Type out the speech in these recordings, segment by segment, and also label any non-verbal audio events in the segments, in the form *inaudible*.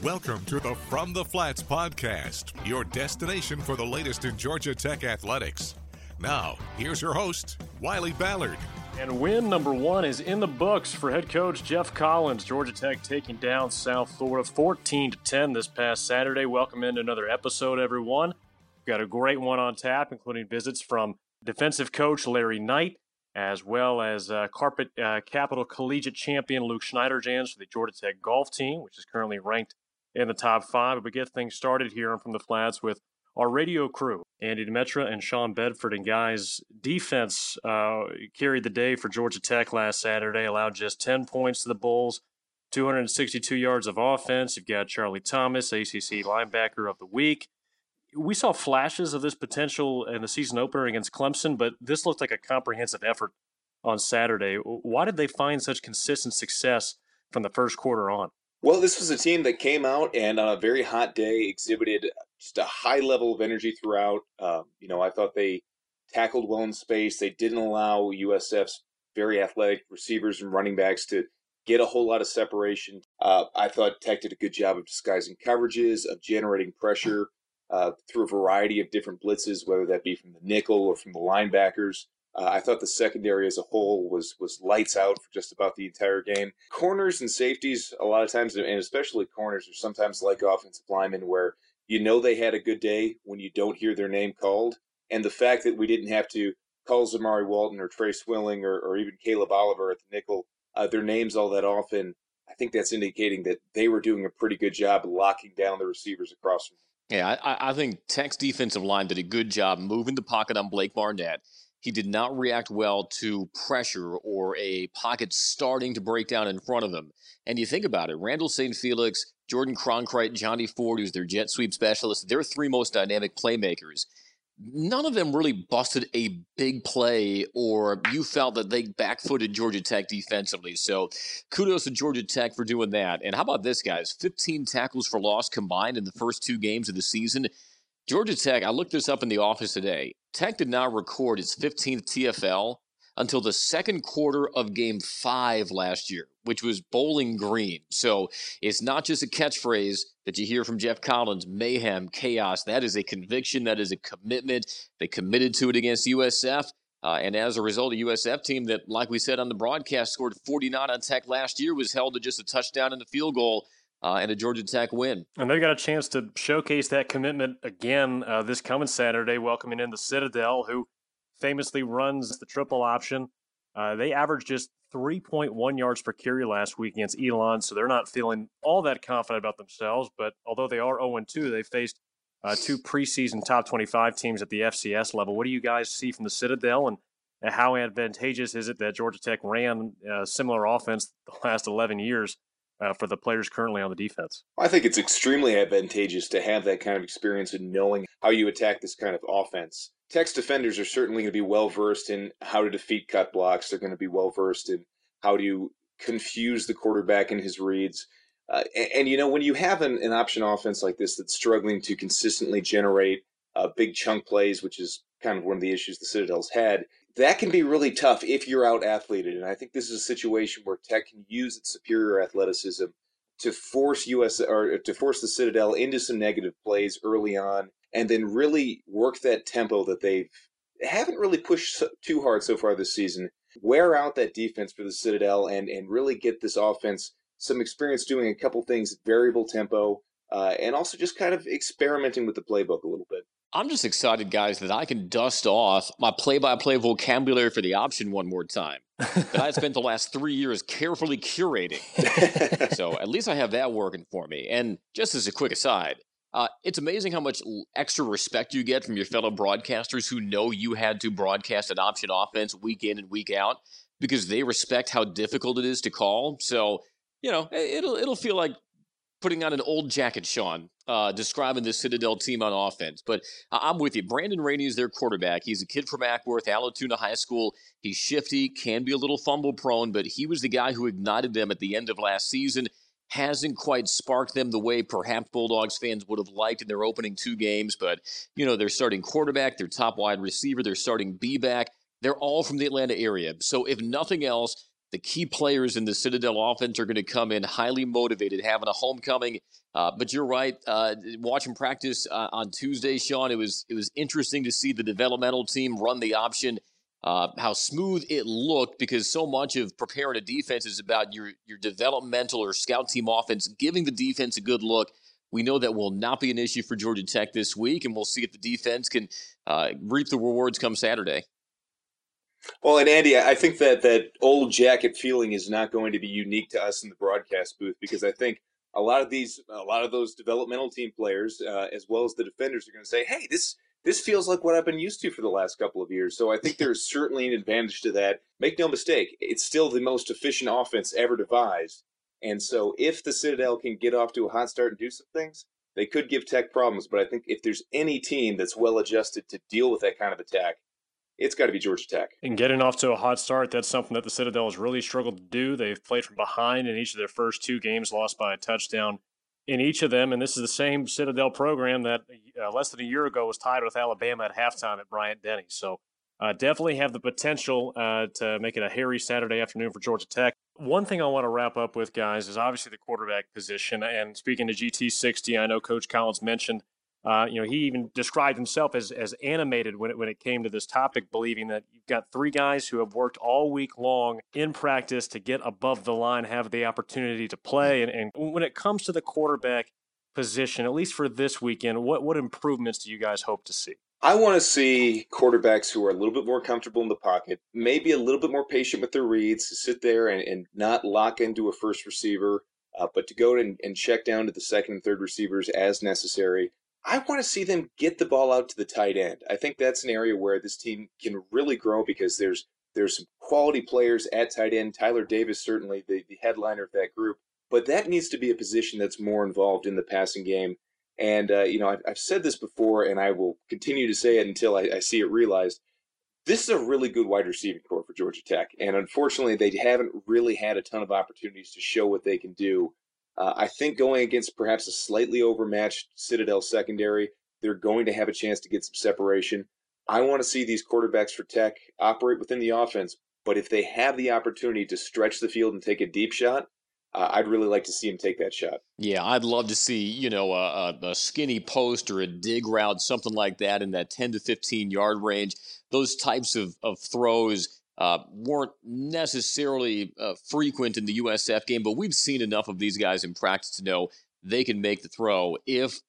Welcome to the From the Flats podcast, your destination for the latest in Georgia Tech athletics. Now, here's your host, Wiley Ballard. And win number one is in the books for head coach Geoff Collins. Georgia Tech taking down South Florida 14 to 10 this past Saturday. Welcome into another episode, everyone. We've got a great one on tap, including visits from defensive coach Larry Knight, as well as uh, carpet uh, capital collegiate champion Luke Schniederjans for the Georgia Tech golf team, which is currently ranked in the top five. But we get things started here from the flats with our radio crew, Andy Demetra and Sean Bedford. And guys, defense uh, carried the day for Georgia Tech last Saturday, allowed just 10 points to the Bulls, 262 yards of offense. You've got Charlie Thomas, ACC linebacker of the week. We saw flashes of this potential in the season opener against Clemson, but this looked like a comprehensive effort on Saturday. Why did they find such consistent success from the first quarter on? Well, this was a team that came out and on a very hot day exhibited just a high level of energy throughout. Um, you know, I thought they tackled well in space. They didn't allow USF's very athletic receivers and running backs to get a whole lot of separation. Uh, I thought Tech did a good job of disguising coverages, of generating pressure uh, through a variety of different blitzes, whether that be from the nickel or from the linebackers. Uh, I thought the secondary as a whole was was lights out for just about the entire game. Corners and safeties, a lot of times, and especially corners, are sometimes like offensive linemen, where you know they had a good day when you don't hear their name called. And the fact that we didn't have to call Zamari Walton or Tre Swilling or, or even Caleb Oliver at the nickel uh, their names all that often, I think that's indicating that they were doing a pretty good job locking down the receivers across. Yeah, I, I think Tech's defensive line did a good job moving the pocket on Blake Barnett. He did not react well to pressure or a pocket starting to break down in front of him. And you think about it, Randall St. Felix, Jordan Cronkrite, Johnny Ford, who's their jet sweep specialist, they're three most dynamic playmakers. None of them really busted a big play or you felt that they backfooted Georgia Tech defensively. So kudos to Georgia Tech for doing that. And how about this, guys? 15 tackles for loss combined in the first two games of the season. Georgia Tech, I looked this up in the office today. Tech did not record its 15th TFL until the second quarter of game five last year, which was Bowling Green. So it's not just a catchphrase that you hear from Geoff Collins mayhem, chaos. That is a conviction, that is a commitment. They committed to it against USF. Uh, and as a result, a USF team that, like we said on the broadcast, scored 49 on Tech last year was held to just a touchdown and a field goal uh, and a Georgia Tech win. And they've got a chance to showcase that commitment again uh, this coming Saturday, welcoming in the Citadel, who famously runs the triple option. Uh, they averaged just 3.1 yards per carry last week against Elon, so they're not feeling all that confident about themselves. But although they are 0 2, they faced uh, two preseason top 25 teams at the FCS level. What do you guys see from the Citadel, and how advantageous is it that Georgia Tech ran a similar offense the last 11 years uh, for the players currently on the defense? I think it's extremely advantageous to have that kind of experience and knowing how you attack this kind of offense. Tech's defenders are certainly going to be well versed in how to defeat cut blocks. They're going to be well versed in how to confuse the quarterback in his reads. Uh, and, and, you know, when you have an, an, option offense like this that's struggling to consistently generate uh, big chunk plays, which is kind of one of the issues the Citadel's had, that can be really tough if you're out athleted. And I think this is a situation where Tech can use its superior athleticism to force US or to force the Citadel into some negative plays early on, and then really work that tempo that they haven't really pushed too hard so far this season. Wear out that defense for the Citadel and and really get this offense some experience doing a couple things, at variable tempo, uh, and also just kind of experimenting with the playbook a little bit. I'm just excited, guys, that I can dust off my play by play vocabulary for the option one more time that I spent the last three years carefully curating. *laughs* so at least I have that working for me. And just as a quick aside, uh, it's amazing how much extra respect you get from your fellow broadcasters who know you had to broadcast an option offense week in and week out because they respect how difficult it is to call. So, you know, it'll it'll feel like putting on an old jacket, Sean, uh, describing the Citadel team on offense. But I'm with you. Brandon Rainey is their quarterback. He's a kid from Acworth, Allatoona High School. He's shifty, can be a little fumble prone, but he was the guy who ignited them at the end of last season. Hasn't quite sparked them the way perhaps Bulldogs fans would have liked in their opening two games. But, you know, they're starting quarterback, their top wide receiver, they're starting B back. They're all from the Atlanta area. So if nothing else, the key players in the Citadel offense are going to come in highly motivated, having a homecoming. Uh, but you're right. Uh, watching practice uh, on Tuesday, Sean, it was it was interesting to see the developmental team run the option. Uh, how smooth it looked because so much of preparing a defense is about your your developmental or scout team offense giving the defense a good look. We know that will not be an issue for Georgia Tech this week, and we'll see if the defense can uh, reap the rewards come Saturday. Well, and Andy, I think that that old jacket feeling is not going to be unique to us in the broadcast booth because I think a lot of these, a lot of those developmental team players, uh, as well as the defenders, are going to say, "Hey, this this feels like what I've been used to for the last couple of years." So I think there's certainly an advantage to that. Make no mistake, it's still the most efficient offense ever devised. And so, if the Citadel can get off to a hot start and do some things, they could give Tech problems. But I think if there's any team that's well adjusted to deal with that kind of attack, it's got to be Georgia Tech. And getting off to a hot start, that's something that the Citadel has really struggled to do. They've played from behind in each of their first two games, lost by a touchdown in each of them. And this is the same Citadel program that uh, less than a year ago was tied with Alabama at halftime at Bryant Denny. So uh, definitely have the potential uh, to make it a hairy Saturday afternoon for Georgia Tech. One thing I want to wrap up with, guys, is obviously the quarterback position. And speaking to GT60, I know Coach Collins mentioned uh, you know, he even described himself as as animated when it, when it came to this topic, believing that you've got three guys who have worked all week long in practice to get above the line, have the opportunity to play, and, and when it comes to the quarterback position, at least for this weekend, what what improvements do you guys hope to see? I want to see quarterbacks who are a little bit more comfortable in the pocket, maybe a little bit more patient with their reads, to sit there and, and not lock into a first receiver, uh, but to go and, and check down to the second and third receivers as necessary. I want to see them get the ball out to the tight end. I think that's an area where this team can really grow because there's there's some quality players at tight end. Tyler Davis certainly the, the headliner of that group, but that needs to be a position that's more involved in the passing game. And uh, you know, I've, I've, said this before, and I will continue to say it until I, I see it realized. This is a really good wide receiving corps for Georgia Tech, and unfortunately, they haven't really had a ton of opportunities to show what they can do uh, I think going against perhaps a slightly overmatched Citadel secondary, they're going to have a chance to get some separation. I want to see these quarterbacks for Tech operate within the offense, but if they have the opportunity to stretch the field and take a deep shot, uh, I'd really like to see him take that shot. Yeah, I'd love to see you know a, a, skinny post or a dig route, something like that, in that 10 to 15 yard range. Those types of, of throws uh, weren't necessarily uh, frequent in the USF game, but we've seen enough of these guys in practice to know they can make the throw if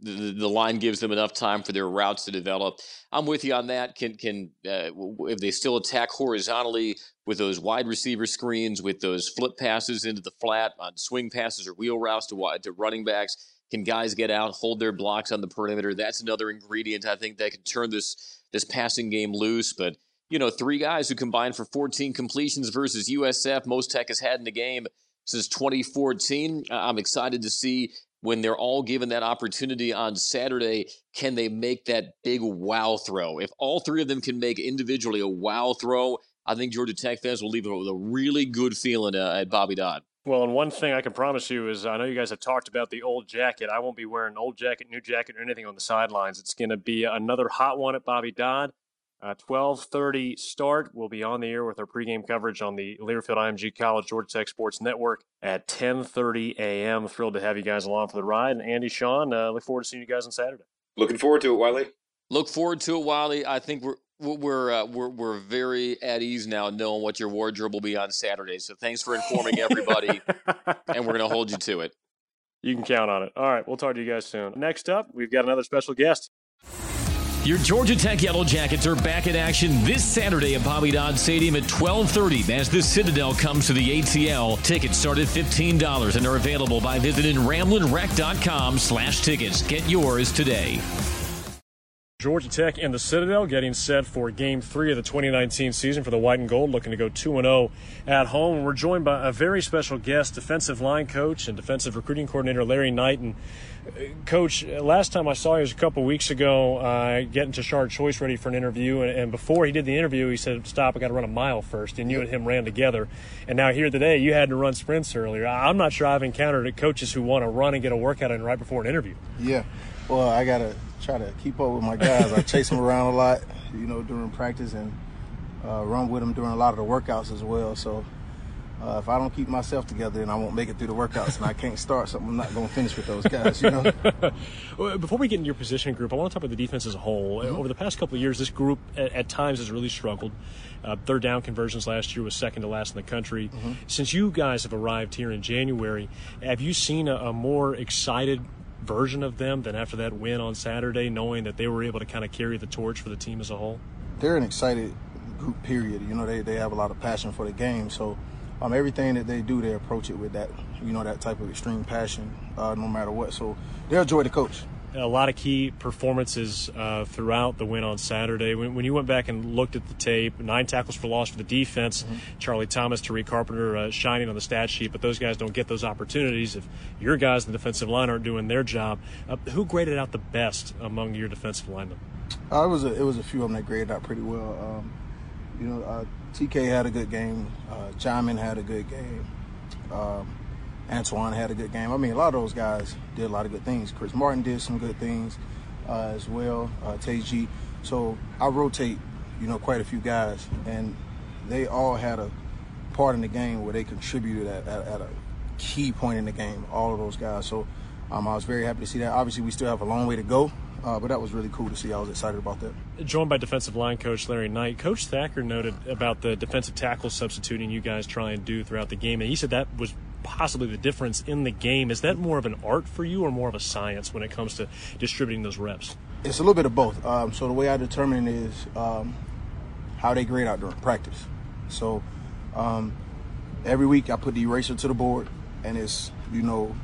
the, the line gives them enough time for their routes to develop. I'm with you on that. Can can uh, if they still attack horizontally with those wide receiver screens, with those flip passes into the flat on swing passes or wheel routes to wide to running backs? Can guys get out, hold their blocks on the perimeter? That's another ingredient I think that can turn this this passing game loose. But you know, three guys who combined for 14 completions versus USF, most Tech has had in the game since 2014. I'm excited to see when they're all given that opportunity on Saturday, can they make that big wow throw? If all three of them can make individually a wow throw, I think Georgia Tech fans will leave it with a really good feeling uh, at Bobby Dodd. Well, and one thing I can promise you is I know you guys have talked about the old jacket. I won't be wearing an old jacket, new jacket, or anything on the sidelines. It's going to be another hot one at Bobby Dodd. Uh, 12:30 start. We'll be on the air with our pregame coverage on the Learfield IMG College Georgia Tech Sports Network at 10:30 a.m. Thrilled to have you guys along for the ride. And Andy, Sean, uh, look forward to seeing you guys on Saturday. Looking forward to it, Wiley. Look forward to it, Wiley. I think we're we're uh, we're we're very at ease now, knowing what your wardrobe will be on Saturday. So thanks for informing everybody, *laughs* and we're going to hold you to it. You can count on it. All right, we'll talk to you guys soon. Next up, we've got another special guest. Your Georgia Tech Yellow Jackets are back in action this Saturday at Bobby Dodd Stadium at 12:30 as the Citadel comes to the ATL. Tickets start at $15 and are available by visiting ramblinwreck.com/tickets. Get yours today. Georgia Tech and the Citadel getting set for game three of the 2019 season for the White and Gold, looking to go 2 0 at home. We're joined by a very special guest, defensive line coach and defensive recruiting coordinator Larry Knight. And, uh, Coach, last time I saw you was a couple weeks ago, uh, getting Tashard Choice ready for an interview. And, and, before he did the interview, he said, Stop, I got to run a mile first. And you and him ran together. And now here today, you had to run sprints earlier. I'm not sure I've encountered coaches who want to run and get a workout in right before an interview. Yeah. Well, I got to try to keep up with my guys. I chase them around a lot, you know, during practice and uh, run with them during a lot of the workouts as well. So uh, if I don't keep myself together, then I won't make it through the workouts, and I can't start something I'm not going to finish with those guys. You know. *laughs* Before we get into your position group, I want to talk about the defense as a whole. Mm-hmm. Over the past couple of years, this group at, at times has really struggled. Uh, third down conversions last year was second to last in the country. Mm-hmm. Since you guys have arrived here in January, have you seen a, a more excited version of them than after that win on Saturday, knowing that they were able to kind of carry the torch for the team as a whole? They're an excited group, period. You know, they, they have a lot of passion for the game. So um, everything that they do, they approach it with that, you know, that type of extreme passion, uh, no matter what. So they'll enjoy the coach. A lot of key performances uh, throughout the win on Saturday. When, when, you went back and looked at the tape, nine tackles for loss for the defense, mm-hmm. Charlie Thomas, Tariq Carpenter uh, shining on the stat sheet, but those guys don't get those opportunities if your guys in the defensive line aren't doing their job. Uh, who graded out the best among your defensive linemen? Uh, it was a, it was a few of them that graded out pretty well. Um, you know, uh, TK had a good game. Uh, Jamin had a good game. Um, Antoine had a good game. I mean, a lot of those guys did a lot of good things. Chris Martin did some good things uh, as well. Uh, Teji. So I rotate, you know, quite a few guys, and they all had a part in the game where they contributed at, at, at a key point in the game. All of those guys. So um, I was very happy to see that. Obviously, we still have a long way to go. Uh, but that was really cool to see. I was excited about that. Joined by defensive line coach Larry Knight, Coach Thacker noted about the defensive tackle substituting you guys try and do throughout the game, and he said that was possibly the difference in the game. Is that more of an art for you, or more of a science when it comes to distributing those reps? It's a little bit of both. Um, so the way I determine is um, how they grade out during practice. So um, every week I put the eraser to the board, and it's you know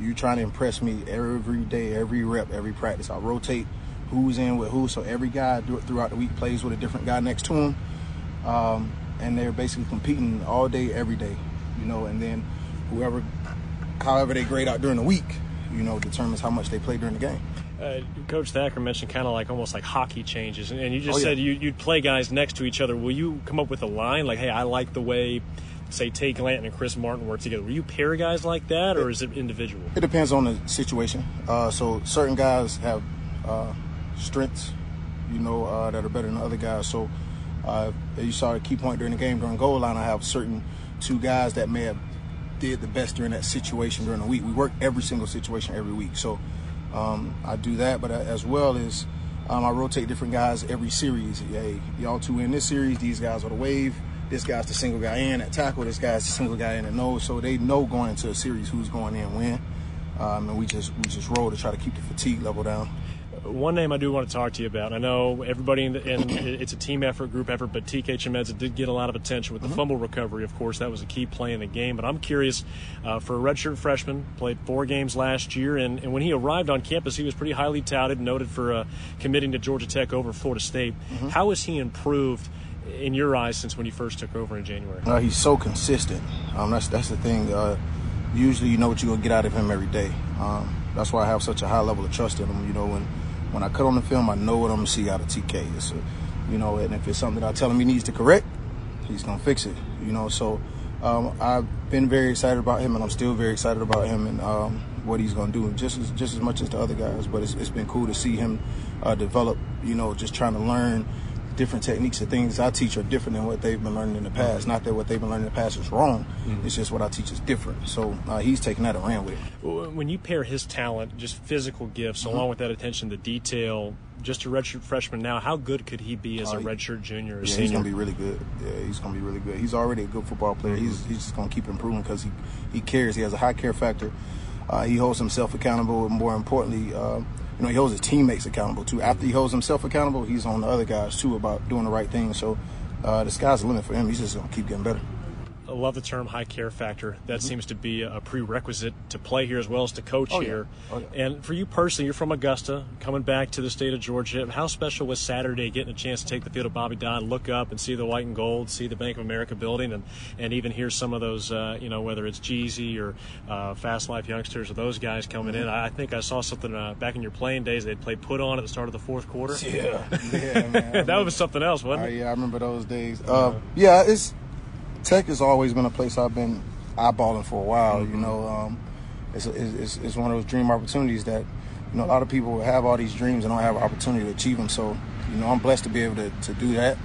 you trying to impress me every day, every rep, every practice. I rotate who's in with who, so every guy throughout the week plays with a different guy next to him, um, and they're basically competing all day, every day, you know. And then whoever, however they grade out during the week, you know, determines how much they play during the game. Uh, Coach Thacker mentioned kind of like almost like hockey changes, and you just oh, yeah. said you, would play guys next to each other. Will you come up with a line like, "Hey, I like the way say Tate Glanton and Chris Martin work together? Will you pair guys like that, or is it individual? It depends on the situation. Uh, so certain guys have uh, strengths, you know, uh, that are better than other guys. So uh, you saw a key point during the game during goal line. I have certain two guys that may have did the best during that situation during the week. We work every single situation every week, so um, I do that. But as well as um, I rotate different guys every series. Hey, y'all two in this series. These guys are the wave this guy's the single guy in at tackle, this guy's the single guy in at nose. So they know going into a series who's going in when. Um, and we just we just roll to try to keep the fatigue level down one name I do want to talk to you about. I know everybody in, the, in it's a team effort, group effort, but TK Chimedza did get a lot of attention with the mm-hmm. fumble recovery. Of course, that was a key play in the game. But I'm curious uh, for a redshirt freshman, played four games last year, and, and when he arrived on campus, he was pretty highly touted, noted for uh, committing to Georgia Tech over Florida State. Mm-hmm. How has he improved? in your eyes since when he first took over in January? Uh, he's so consistent. Um, that's that's the thing. Uh, usually, you know what you're gonna get out of him every day. Um, that's why I have such a high level of trust in him. You know, when when I cut on the film, I know what I'm gonna see out of TK. It's a, you know, and if it's something that I tell him he needs to correct, he's gonna fix it. You know, so um, I've been very excited about him, and I'm still very excited about him and um, what he's gonna do, just as just as much as the other guys. But it's, it's been cool to see him uh, develop. You know, just trying to learn different techniques and things I teach are different than what they've been learning in the past. Not that what they've been learning in the past is wrong. Mm-hmm. It's just what I teach is different. So uh, he's taking that and ran with it. When you pair his talent, just physical gifts, mm-hmm. along with that attention to detail, just a redshirt freshman now, how good could he be as uh, a redshirt junior or yeah, senior? He's gonna be really good. Yeah, he's gonna be really good. He's already a good football player. He's he's just gonna keep improving because he he cares. He has a high care factor. Uh, he holds himself accountable. And more importantly uh, you know, he holds his teammates accountable too. After he holds himself accountable, he's on the other guys too about doing the right thing. So uh, the sky's the limit for him. He's just gonna keep getting better. I love the term high care factor. That mm-hmm. seems to be a prerequisite to play here as well as to coach oh, here. Yeah. Oh, yeah. And for you personally, you're from Augusta, coming back to the state of Georgia. How special was Saturday getting a chance to take the field of Bobby Dodd, look up and see the white and gold, see the Bank of America building, and, and even hear some of those, uh, you know, whether it's Jeezy or uh, Fast Life Yungstaz or those guys coming mm-hmm. in. I think I saw something uh, back in your playing days. They'd play put on at the start of the fourth quarter. Yeah, *laughs* yeah, man. that was something else, wasn't it? yeah, I remember those days. Uh, yeah, it's Tech has always been a place I've been eyeballing for a while. Mm-hmm. You know, um, it's, it's, it's one of those dream opportunities that you know a lot of people have all these dreams and don't have an opportunity to achieve them. So you know, I'm blessed to be able to, to do that.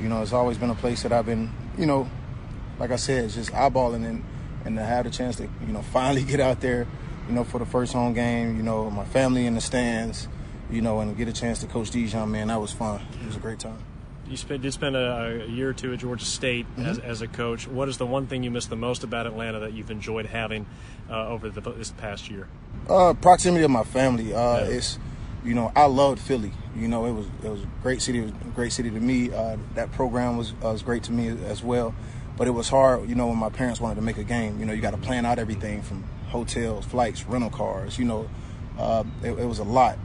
You know, it's always been a place that I've been you know like I said, it's just eyeballing and and to have the chance to you know *laughs* finally get out there, you know, for the first home game. You know, my family in the stands, you know, and get a chance to coach these young men. That was fun. It was a great time. You spent, did spend a, a year or two at Georgia State Mm-hmm. as, as a coach. What is the one thing you miss the most about Atlanta that you've enjoyed having uh, over the, this past year? Uh, proximity of my family. Uh, Yeah. It's, you know, I loved Philly. You know, it was it was a great city. It was a great city to me. Uh, that program was uh, was great to me as well. But it was hard, you know, when my parents wanted to make a game. You know, you got to plan out everything from hotels, flights, rental cars. You know, uh, it, it was a lot.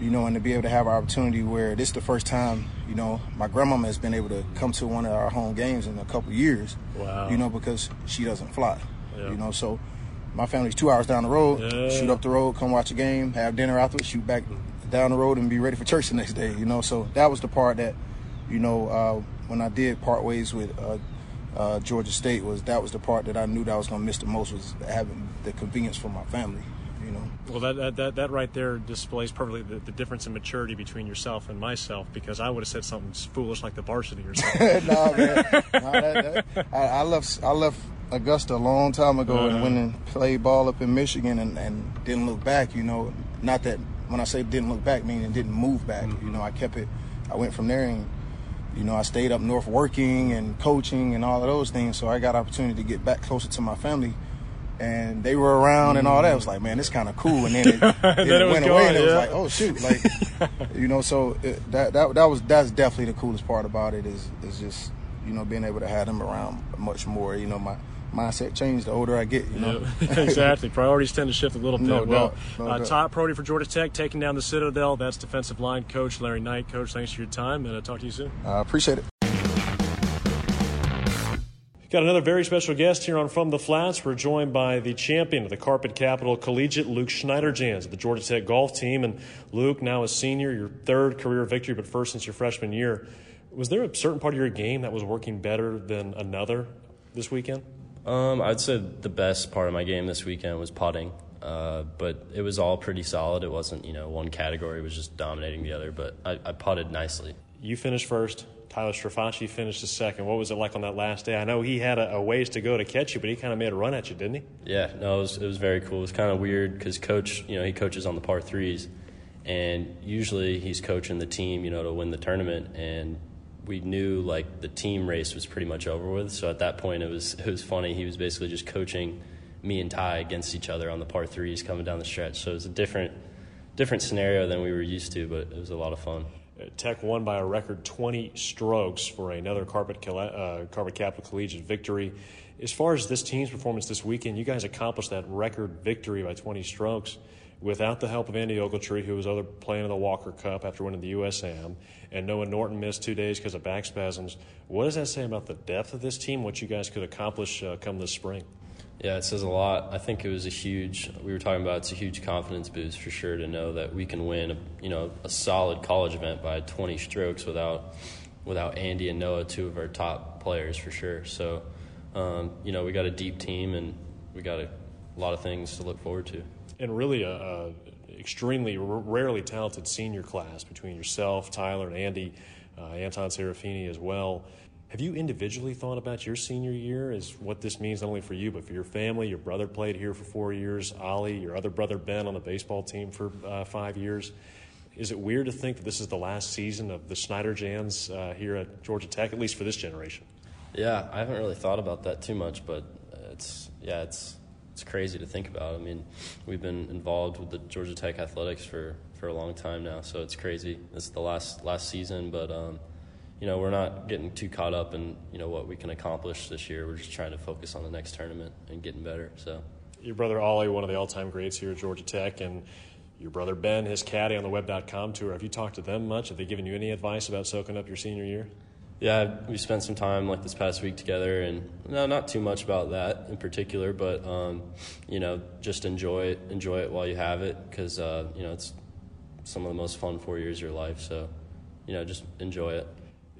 You know, and to be able to have an opportunity where this is the first time, you know, my grandmama has been able to come to one of our home games in a couple of years. Wow. You know, because she doesn't fly. Yeah. You know, so my family's two hours down the road. Yeah. Shoot up the road, come watch a game, have dinner afterwards, shoot back down the road, and be ready for church the next day. You know, so that was the part that, you know, uh, when I did part ways with uh, uh, Georgia State, was that was the part that I knew that I was going to miss the most was having the convenience for my family. You know. Well, that, that, that, that right there displays perfectly the, the difference in maturity between yourself and myself because I would have said something foolish like the varsity or something. *laughs* no, man. No, that, that, I, I left. I left Augusta a long time ago Uh-huh. and went and played ball up in Michigan and, and didn't look back. You know, not that when I say didn't look back, meaning didn't move back. Mm-hmm. You know, I kept it. I went from there and you know I stayed up north working and coaching and all of those things. So I got opportunity to get back closer to my family. And they were around and all that. I was like, man, it's kind of cool. And then it, then *laughs* Then it it went gone, away, and it was like, oh shoot, like *laughs* you know. So it, that that that was that's definitely the coolest part about it is is just you know being able to have them around much more. You know, my mindset changed the older I get. You know, Yeah, *laughs* exactly. Priorities tend to shift a little bit. No well, doubt, no uh, doubt. top priority for Georgia Tech taking down the Citadel. That's defensive line coach Larry Knight. Coach, thanks for your time, and I'll talk to you soon. I appreciate it. Got another very special guest here on From the Flats. We're joined by the champion of the Carpet Capital Collegiate, Luke Schniederjans of the Georgia Tech golf team. And Luke, now a senior, your third career victory, but first since your freshman year. Was there a certain part of your game that was working better than another this weekend? Um, I'd say the best part of my game this weekend was putting, uh, but it was all pretty solid. It wasn't, you know, one category was just dominating the other, but I, I putted nicely. You finished first. Tyler Strafaci finished second. What was it like on that last day? I know he had a, a ways to go to catch you, but he kind of made a run at you, didn't he? Yeah, no, it was, it was very cool. It was kind of weird because coach, you know, he coaches on the par threes, and usually he's coaching the team, you know, to win the tournament. And we knew like the team race was pretty much over with. So at that point, it was it was funny. He was basically just coaching me and Ty against each other on the par threes coming down the stretch. So it was a different different scenario than we were used to, but it was a lot of fun. Tech won by a record 20 strokes for another Carpet, uh, Carpet Capital Collegiate victory. As far as this team's performance this weekend, you guys accomplished that record victory by 20 strokes without the help of Andy Ogletree, who was other playing in the Walker Cup after winning the USAM, and Noah Norton missed two days because of back spasms. What does that say about the depth of this team, what you guys could accomplish uh, come this spring? Yeah, it says a lot. I think it was a huge. We were talking about it's a huge confidence boost for sure to know that we can win, a, you know, a solid college event by 20 strokes without without Andy and Noah, two of our top players for sure. So, um, you know, we got a deep team and we got a, lot of things to look forward to. and really a, a extremely r- rarely talented senior class between yourself, Tyler, and Andy, uh, Anton Serafini as well. Have you individually thought about your senior year as what this means not only for you but for your family? Your brother played here for four years. Ollie, your other brother Ben, on the baseball team for uh, five years. Is it weird to think that this is the last season of the Schniederjans uh, here at Georgia Tech, at least for this generation? Yeah, I haven't really thought about that too much, but it's yeah, it's it's crazy to think about. I mean, we've been involved with the Georgia Tech athletics for, for a long time now, so it's crazy. Is the last last season, but um, you know we're not getting too caught up in you know what we can accomplish this year. We're just trying to focus on the next tournament and getting better. So your brother Ollie, one of the all-time greats here at Georgia Tech, and your brother Ben, his caddy on the Web.com tour. Have you talked to them much? Have they given you any advice about soaking up your senior year? Yeah, we spent some time like this past week together, and no, not too much about that in particular, but um, you know, just enjoy it, enjoy it while you have it, because uh, you know it's some of the most fun four years of your life. So, you know, just enjoy it.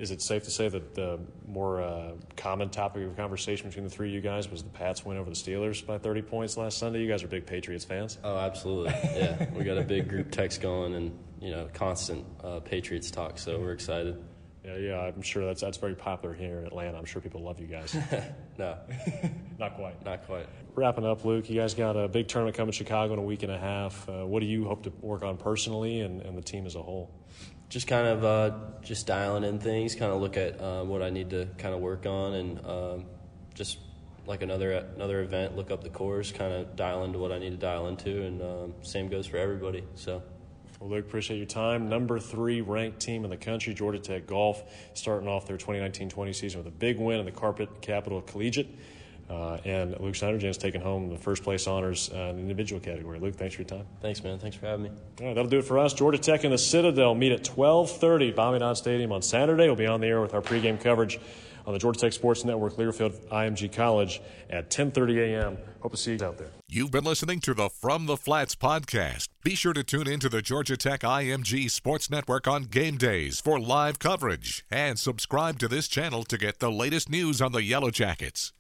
Is it safe to say that the more uh, common topic of conversation between the three of you guys was the Pats win over the Steelers by 30 points last Sunday? You guys are big Patriots fans. Oh, absolutely. Yeah, we got a big group text going, and you know, constant uh, Patriots talk. So we're excited. Yeah, yeah, I'm sure that's that's very popular here in Atlanta. I'm sure people love you guys. *laughs* no, *laughs* not quite. Not quite. Wrapping up, Luke. You guys got a big tournament coming to Chicago in a week and a half. Uh, what do you hope to work on personally and, and the team as a whole? Just kind of uh, just dialing in things. Kind of look at uh, what I need to kind of work on, and um, just like another another event, look up the course, kind of dial into what I need to dial into, and um, same goes for everybody. So. Well, Luke, appreciate your time. Number three ranked team in the country, Georgia Tech Golf, starting off their 2019-20 season with a big win in the carpet capital collegiate. Uh, and Luke Schniederjans taken home the first place honors uh, in the individual category. Luke, thanks for your time. Thanks, man. Thanks for having me. All right, that'll do it for us. Georgia Tech and the Citadel meet at 12:30 Bobby Dodd Stadium on Saturday. We'll be on the air with our pregame coverage on the Georgia Tech Sports Network, Learfield IMG College at 10:30 a.m. Hope to see you out there. You've been listening to the From the Flats podcast. Be sure to tune in to the Georgia Tech IMG Sports Network on game days for live coverage and subscribe to this channel to get the latest news on the Yellow Jackets.